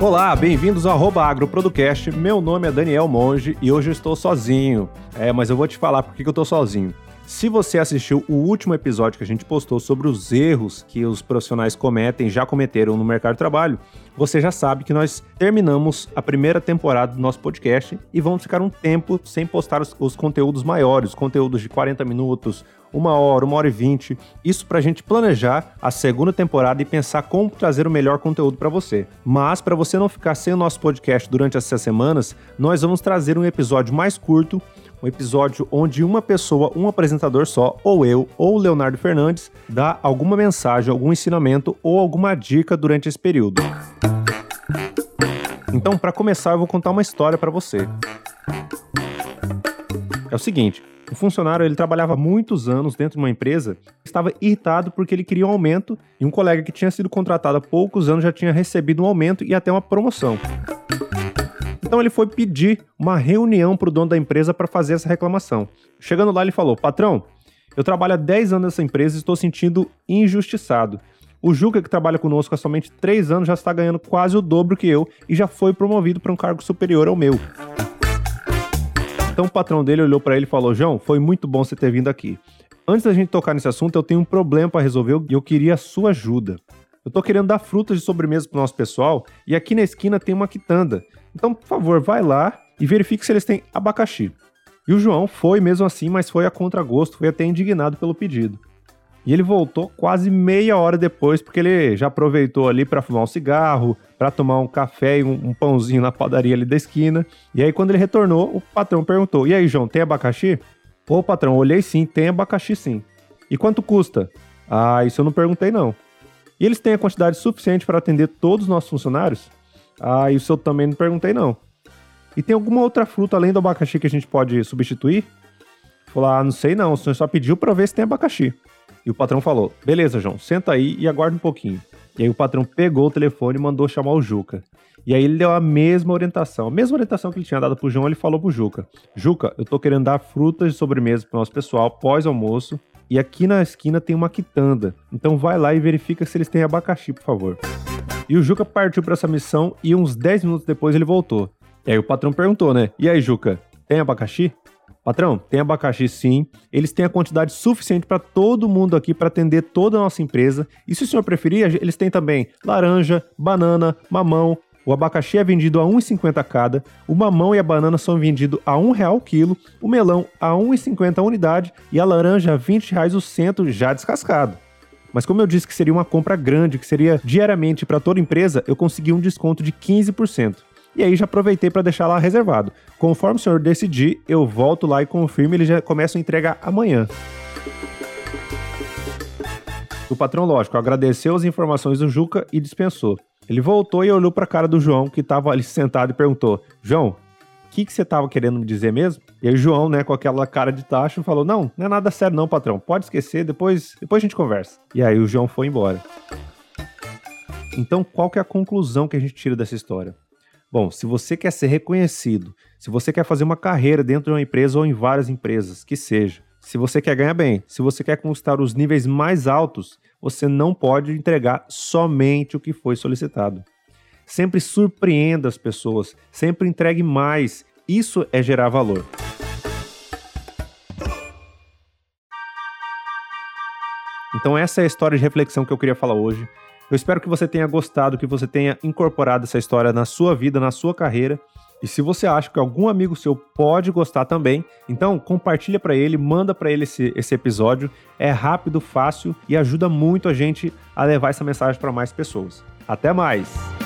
Olá, bem-vindos ao Agroprodocast. Meu nome é Daniel Monge e hoje eu estou sozinho. É, mas eu vou te falar por que eu estou sozinho. Se você assistiu o último episódio que a gente postou sobre os erros que os profissionais cometem, já cometeram no mercado de trabalho, você já sabe que nós terminamos a primeira temporada do nosso podcast e vamos ficar um tempo sem postar os, os conteúdos maiores, conteúdos de 40 minutos, uma hora, uma hora e vinte. Isso para a gente planejar a segunda temporada e pensar como trazer o melhor conteúdo para você. Mas para você não ficar sem o nosso podcast durante essas semanas, nós vamos trazer um episódio mais curto um episódio onde uma pessoa, um apresentador só, ou eu, ou Leonardo Fernandes, dá alguma mensagem, algum ensinamento ou alguma dica durante esse período. Então, para começar, eu vou contar uma história para você. É o seguinte, o funcionário ele trabalhava muitos anos dentro de uma empresa, estava irritado porque ele queria um aumento e um colega que tinha sido contratado há poucos anos já tinha recebido um aumento e até uma promoção. Então ele foi pedir uma reunião para o dono da empresa para fazer essa reclamação. Chegando lá, ele falou: Patrão, eu trabalho há 10 anos nessa empresa e estou sentindo injustiçado. O Juca, que trabalha conosco há somente 3 anos, já está ganhando quase o dobro que eu e já foi promovido para um cargo superior ao meu. Então o patrão dele olhou para ele e falou: João, foi muito bom você ter vindo aqui. Antes da gente tocar nesse assunto, eu tenho um problema para resolver e eu queria a sua ajuda. Eu tô querendo dar frutas de sobremesa pro nosso pessoal e aqui na esquina tem uma quitanda. Então, por favor, vai lá e verifique se eles têm abacaxi. E o João foi mesmo assim, mas foi a contragosto, foi até indignado pelo pedido. E ele voltou quase meia hora depois, porque ele já aproveitou ali para fumar um cigarro, para tomar um café e um, um, pãozinho na padaria ali da esquina. E aí, quando ele retornou, o patrão perguntou: E aí, João, tem abacaxi? Ô, patrão, olhei sim, tem abacaxi sim. E quanto custa? Ah, isso eu não perguntei não. E eles têm a quantidade suficiente para atender todos os nossos funcionários? Ah, isso eu também não perguntei, não. E tem alguma outra fruta além do abacaxi que a gente pode substituir? Falou, ah, não sei não, o senhor só pediu para ver se tem abacaxi. E o patrão falou, beleza, João, senta aí e aguarda um pouquinho. E aí o patrão pegou o telefone e mandou chamar o Juca. E aí ele deu a mesma orientação, a mesma orientação que ele tinha dado pro João, ele falou pro Juca. Juca, eu tô querendo dar frutas de sobremesa pro nosso pessoal pós-almoço e aqui na esquina tem uma quitanda. Então vai lá e verifica se eles têm abacaxi, por favor. E o Juca partiu para essa missão e uns 10 minutos depois ele voltou. E aí o patrão perguntou, né? E aí, Juca, tem abacaxi? Patrão, tem abacaxi sim. Eles têm a quantidade suficiente para todo mundo aqui para atender toda a nossa empresa. E se o senhor preferir, eles têm também laranja, banana, mamão, o abacaxi é vendido a 1,50 cada, o mamão e a banana são vendidos a R$ real o quilo, o melão a 1,50 a unidade e a laranja a 20 reais o cento já descascado. Mas como eu disse que seria uma compra grande, que seria diariamente para toda empresa, eu consegui um desconto de 15%. E aí já aproveitei para deixar lá reservado. Conforme o senhor decidir, eu volto lá e confirmo, ele já começa a entregar amanhã. O patrão, lógico, agradeceu as informações do Juca e dispensou. Ele voltou e olhou para a cara do João, que estava ali sentado, e perguntou: João, o que, que você estava querendo me dizer mesmo? E aí o João, né, com aquela cara de tacho, falou: Não, não é nada sério, não, patrão. Pode esquecer, depois, depois a gente conversa. E aí o João foi embora. Então, qual que é a conclusão que a gente tira dessa história? Bom, se você quer ser reconhecido, se você quer fazer uma carreira dentro de uma empresa ou em várias empresas, que seja, se você quer ganhar bem, se você quer conquistar os níveis mais altos, você não pode entregar somente o que foi solicitado. Sempre surpreenda as pessoas, sempre entregue mais. Isso é gerar valor. Então essa é a história de reflexão que eu queria falar hoje. Eu espero que você tenha gostado, que você tenha incorporado essa história na sua vida, na sua carreira e se você acha que algum amigo seu pode gostar também, então compartilha para ele, manda para ele esse, esse episódio. É rápido, fácil e ajuda muito a gente a levar essa mensagem para mais pessoas. Até mais!